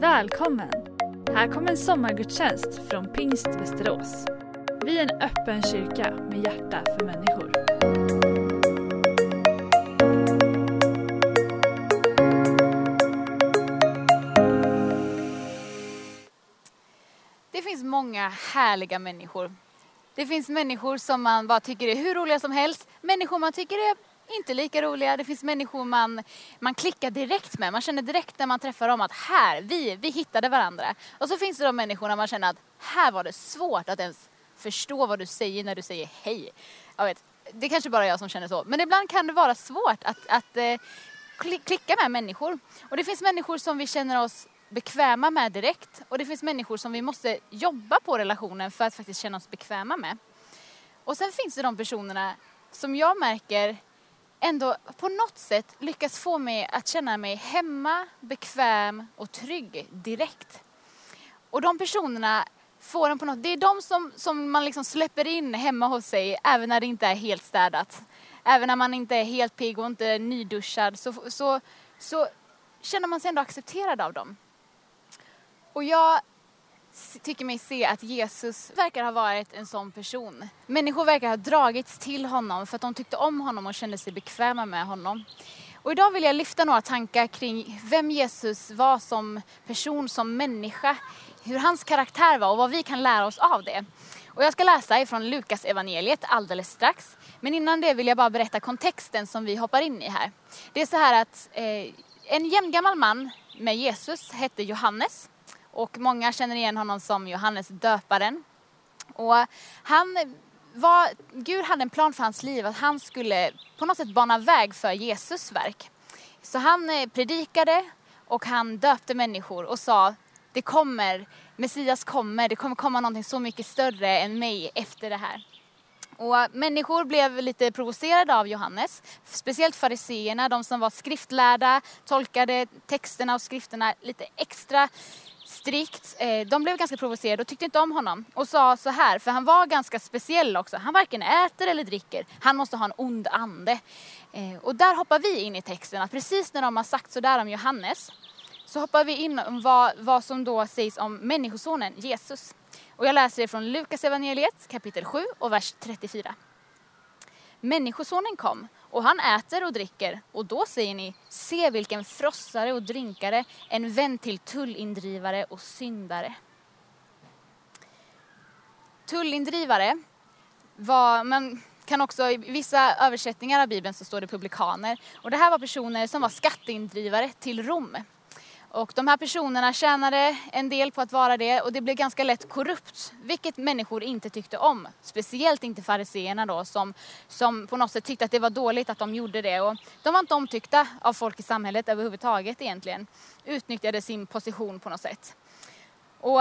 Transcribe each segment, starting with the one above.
Välkommen! Här kommer en sommargudstjänst från Pingst Västerås. Vi är en öppen kyrka med hjärta för människor. Det finns många härliga människor. Det finns människor som man bara tycker är hur roliga som helst. Människor man tycker är inte lika roliga. Det finns människor man, man klickar direkt med. Man känner direkt när man träffar dem att här, vi, vi hittade varandra. Och så finns det de människorna man känner att här var det svårt att ens förstå vad du säger när du säger hej. Jag vet, det är kanske bara jag som känner så. Men ibland kan det vara svårt att, att eh, klicka med människor. Och det finns människor som vi känner oss bekväma med direkt och det finns människor som vi måste jobba på relationen för att faktiskt känna oss bekväma med. Och sen finns det de personerna som jag märker ändå på något sätt lyckas få mig att känna mig hemma, bekväm och trygg direkt. Och de personerna får en på något, det är de som, som man liksom släpper in hemma hos sig även när det inte är helt städat. Även när man inte är helt pigg och inte nyduschad så, så, så känner man sig ändå accepterad av dem. Och jag tycker mig se att Jesus verkar ha varit en sån person. Människor verkar ha dragits till honom för att de tyckte om honom och kände sig bekväma med honom. Och idag vill jag lyfta några tankar kring vem Jesus var som person, som människa, hur hans karaktär var och vad vi kan lära oss av det. Och jag ska läsa ifrån Lukas evangeliet alldeles strax. Men innan det vill jag bara berätta kontexten som vi hoppar in i här. Det är så här att eh, en jämngammal man med Jesus hette Johannes och många känner igen honom som Johannes döparen. Och han var, Gud hade en plan för hans liv att han skulle på något sätt bana väg för Jesus verk. Så han eh, predikade och han döpte människor och sa det kommer, Messias kommer, det kommer komma någonting så mycket större än mig efter det här. Och människor blev lite provocerade av Johannes, speciellt fariseerna, de som var skriftlärda, tolkade texterna och skrifterna lite extra strikt. Eh, de blev ganska provocerade och tyckte inte om honom och sa så här, för han var ganska speciell också. Han varken äter eller dricker. Han måste ha en ond ande. Eh, och där hoppar vi in i texten att precis när de har sagt så där om Johannes så hoppar vi in om vad, vad som då sägs om människosonen Jesus. Och jag läser det från Lukas evangeliet kapitel 7 och vers 34. Människosonen kom och han äter och dricker och då säger ni, se vilken frossare och drinkare, en vän till tullindrivare och syndare. Tullindrivare var, man kan också i vissa översättningar av Bibeln så står det publikaner. Och det här var personer som var skatteindrivare till Rom. Och de här personerna tjänade en del på att vara det och det blev ganska lätt korrupt, vilket människor inte tyckte om. Speciellt inte fariseerna då som, som på något sätt tyckte att det var dåligt att de gjorde det. Och de var inte omtyckta av folk i samhället överhuvudtaget egentligen. Utnyttjade sin position på något sätt. Och,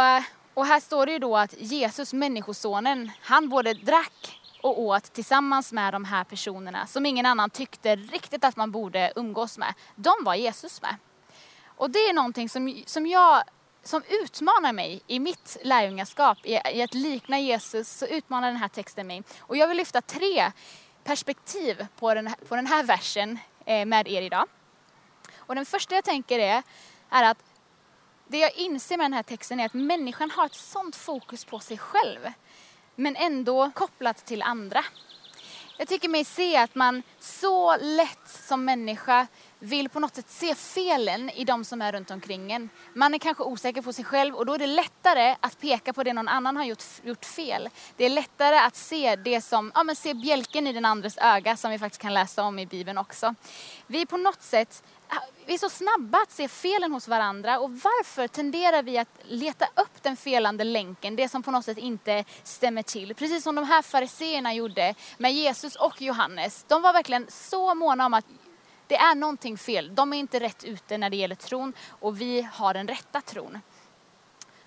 och här står det ju då att Jesus, människosonen, han både drack och åt tillsammans med de här personerna som ingen annan tyckte riktigt att man borde umgås med. De var Jesus med. Och det är någonting som, som jag som utmanar mig i mitt lärjungaskap, i, i att likna Jesus, så utmanar den här texten mig. Och jag vill lyfta tre perspektiv på den, på den här versen eh, med er idag. Och den första jag tänker är, är att det jag inser med den här texten är att människan har ett sånt fokus på sig själv, men ändå kopplat till andra. Jag tycker mig se att man så lätt som människa vill på något sätt se felen i de som är runt omkring en. Man är kanske osäker på sig själv och då är det lättare att peka på det någon annan har gjort, gjort fel. Det är lättare att se det som, ja men se bjälken i den andres öga som vi faktiskt kan läsa om i Bibeln också. Vi är på något sätt vi är så snabba att se felen hos varandra och varför tenderar vi att leta upp den felande länken, det som på något sätt inte stämmer till. Precis som de här fariseerna gjorde med Jesus och Johannes. De var verkligen så måna om att det är någonting fel. De är inte rätt ute när det gäller tron och vi har den rätta tron.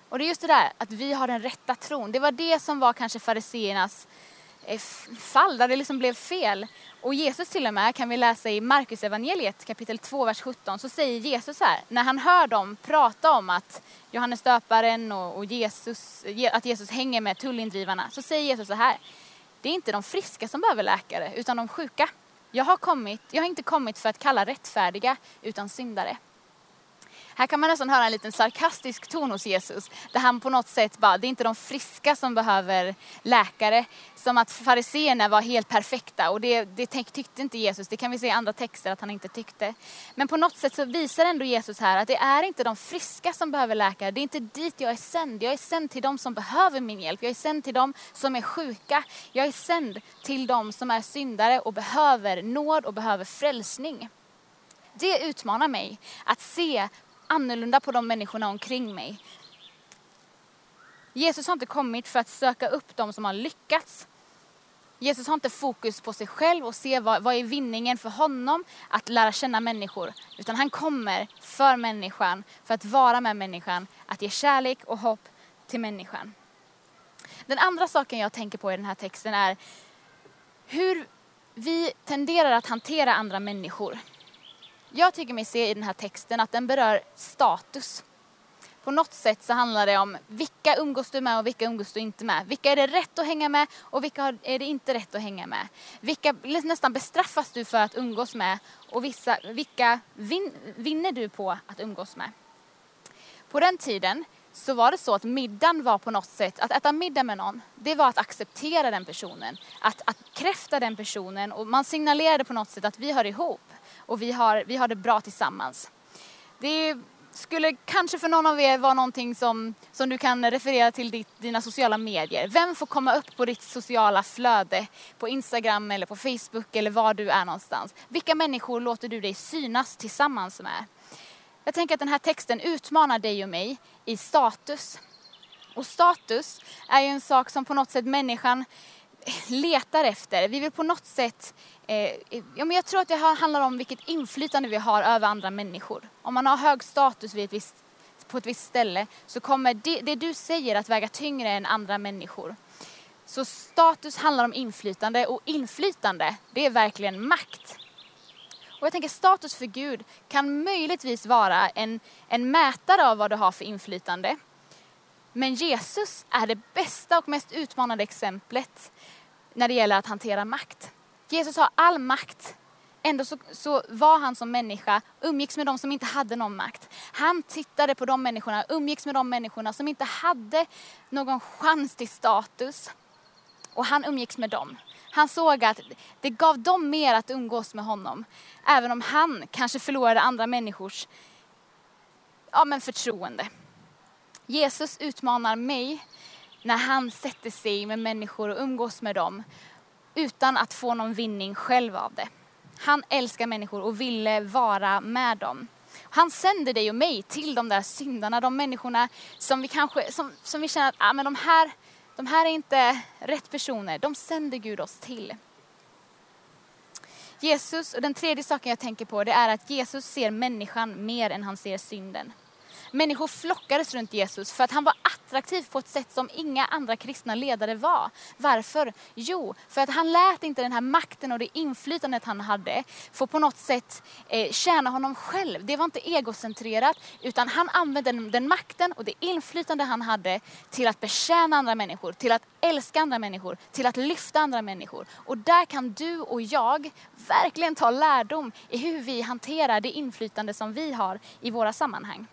Och det är just det där att vi har den rätta tron. Det var det som var kanske fariseernas eh, fall, där det liksom blev fel. Och Jesus till och med kan vi läsa i Markus evangeliet kapitel 2, vers 17, så säger Jesus här, när han hör dem prata om att Johannes döparen och, och Jesus, att Jesus hänger med tullindrivarna, så säger Jesus så här, det är inte de friska som behöver läkare, utan de sjuka. Jag har, kommit, jag har inte kommit för att kalla rättfärdiga, utan syndare. Här kan man nästan höra en liten sarkastisk ton hos Jesus. Där han på något sätt bara, det är inte de friska som behöver läkare. Som att fariseerna var helt perfekta och det, det tyckte inte Jesus. Det kan vi se i andra texter att han inte tyckte. Men på något sätt så visar ändå Jesus här att det är inte de friska som behöver läkare. Det är inte dit jag är sänd. Jag är sänd till de som behöver min hjälp. Jag är sänd till de som är sjuka. Jag är sänd till de som är syndare och behöver nåd och behöver frälsning. Det utmanar mig att se annorlunda på de människorna omkring mig. Jesus har inte kommit för att söka upp de som har lyckats. Jesus har inte fokus på sig själv och se vad, vad är vinningen för honom att lära känna människor. Utan han kommer för människan, för att vara med människan, att ge kärlek och hopp till människan. Den andra saken jag tänker på i den här texten är hur vi tenderar att hantera andra människor. Jag tycker mig se i den här texten att den berör status. På något sätt så handlar det om vilka umgås du med och vilka umgås du inte med. Vilka är det rätt att hänga med och vilka är det inte rätt att hänga med. Vilka nästan bestraffas du för att umgås med och vissa, vilka vin, vinner du på att umgås med. På den tiden så var det så att middagen var på något sätt, att äta middag med någon, det var att acceptera den personen, att, att kräfta den personen och man signalerade på något sätt att vi hör ihop och vi har, vi har det bra tillsammans. Det skulle kanske för någon av er vara någonting som, som du kan referera till ditt, dina sociala medier. Vem får komma upp på ditt sociala flöde på Instagram eller på Facebook eller var du är någonstans? Vilka människor låter du dig synas tillsammans med? Jag tänker att den här texten utmanar dig och mig i status. Och status är ju en sak som på något sätt människan letar efter. Vi vill på något sätt, eh, ja, men jag tror att det handlar om vilket inflytande vi har över andra människor. Om man har hög status vid ett visst, på ett visst ställe så kommer det, det du säger att väga tyngre än andra människor. Så status handlar om inflytande och inflytande det är verkligen makt. Och jag tänker status för Gud kan möjligtvis vara en, en mätare av vad du har för inflytande. Men Jesus är det bästa och mest utmanande exemplet när det gäller att hantera makt. Jesus har all makt. Ändå så, så, var han som människa, umgicks med de som inte hade någon makt. Han tittade på de människorna, umgicks med de människorna som inte hade någon chans till status. Och han umgicks med dem. Han såg att det gav dem mer att umgås med honom. Även om han kanske förlorade andra människors ja, men förtroende. Jesus utmanar mig när han sätter sig med människor och umgås med dem utan att få någon vinning själv av det. Han älskar människor och ville vara med dem. Han sänder dig och mig till de där syndarna, de människorna som vi kanske som, som vi känner att ah, men de, här, de här är inte rätt personer. De sänder Gud oss till. Jesus, och den tredje saken jag tänker på, det är att Jesus ser människan mer än han ser synden. Människor flockades runt Jesus för att han var attraktiv på ett sätt som inga andra kristna ledare var. Varför? Jo, för att han lät inte den här makten och det inflytandet han hade få på något sätt eh, tjäna honom själv. Det var inte egocentrerat utan han använde den, den makten och det inflytande han hade till att betjäna andra människor, till att älska andra människor, till att lyfta andra människor. Och där kan du och jag verkligen ta lärdom i hur vi hanterar det inflytande som vi har i våra sammanhang.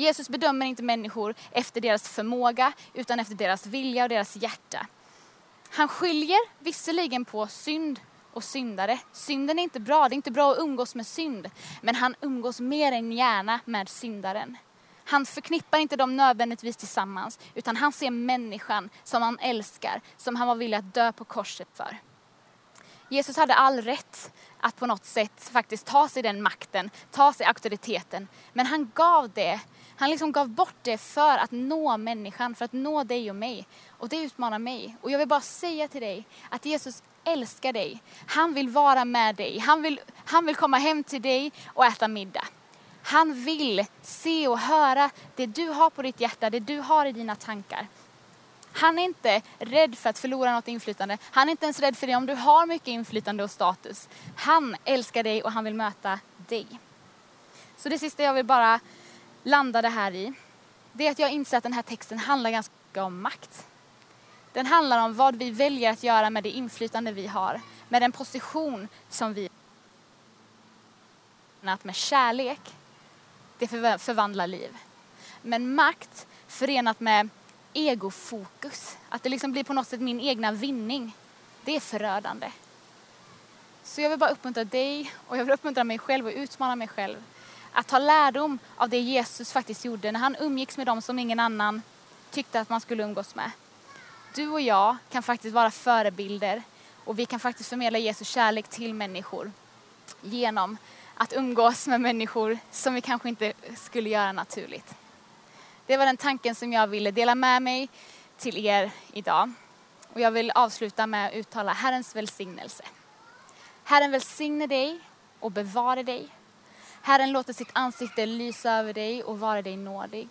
Jesus bedömer inte människor efter deras förmåga utan efter deras vilja och deras hjärta. Han skiljer visserligen på synd och syndare. Synden är inte bra, det är inte bra att umgås med synd. Men han umgås mer än gärna med syndaren. Han förknippar inte dem nödvändigtvis tillsammans utan han ser människan som han älskar, som han var villig att dö på korset för. Jesus hade all rätt att på något sätt faktiskt ta sig den makten, ta sig auktoriteten. Men han gav det han liksom gav bort det för att nå människan, för att nå dig och mig. Och det utmanar mig. Och jag vill bara säga till dig att Jesus älskar dig. Han vill vara med dig. Han vill, han vill komma hem till dig och äta middag. Han vill se och höra det du har på ditt hjärta, det du har i dina tankar. Han är inte rädd för att förlora något inflytande. Han är inte ens rädd för det om du har mycket inflytande och status. Han älskar dig och han vill möta dig. Så det sista jag vill bara landade här i, det är att jag inser att den här texten handlar ganska mycket om makt. Den handlar om vad vi väljer att göra med det inflytande vi har, med den position som vi har. Med kärlek det förvandlar liv. Men makt förenat med egofokus, att det liksom blir på något sätt min egna vinning, det är förödande. Så jag vill bara uppmuntra dig och jag vill uppmuntra mig själv och utmana mig själv att ta lärdom av det Jesus faktiskt gjorde när han umgicks med dem som ingen annan tyckte att man skulle umgås med. Du och jag kan faktiskt vara förebilder och vi kan faktiskt förmedla Jesus kärlek till människor genom att umgås med människor som vi kanske inte skulle göra naturligt. Det var den tanken som jag ville dela med mig till er idag. Och jag vill avsluta med att uttala Herrens välsignelse. Herren välsigne dig och bevara dig. Herren låter sitt ansikte lysa över dig och vara dig nådig.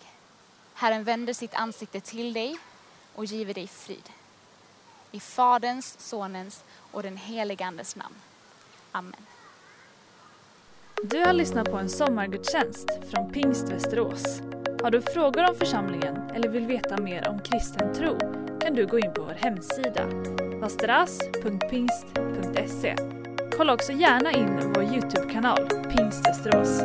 Herren vänder sitt ansikte till dig och giver dig frid. I Faderns, Sonens och den helige Andes namn. Amen. Du har lyssnat på en sommargudstjänst från Pingst Västerås. Har du frågor om församlingen eller vill veta mer om kristen tro kan du gå in på vår hemsida, vasteras.pingst.se. Kolla också gärna in vår Youtube-kanal, Pingstestrås.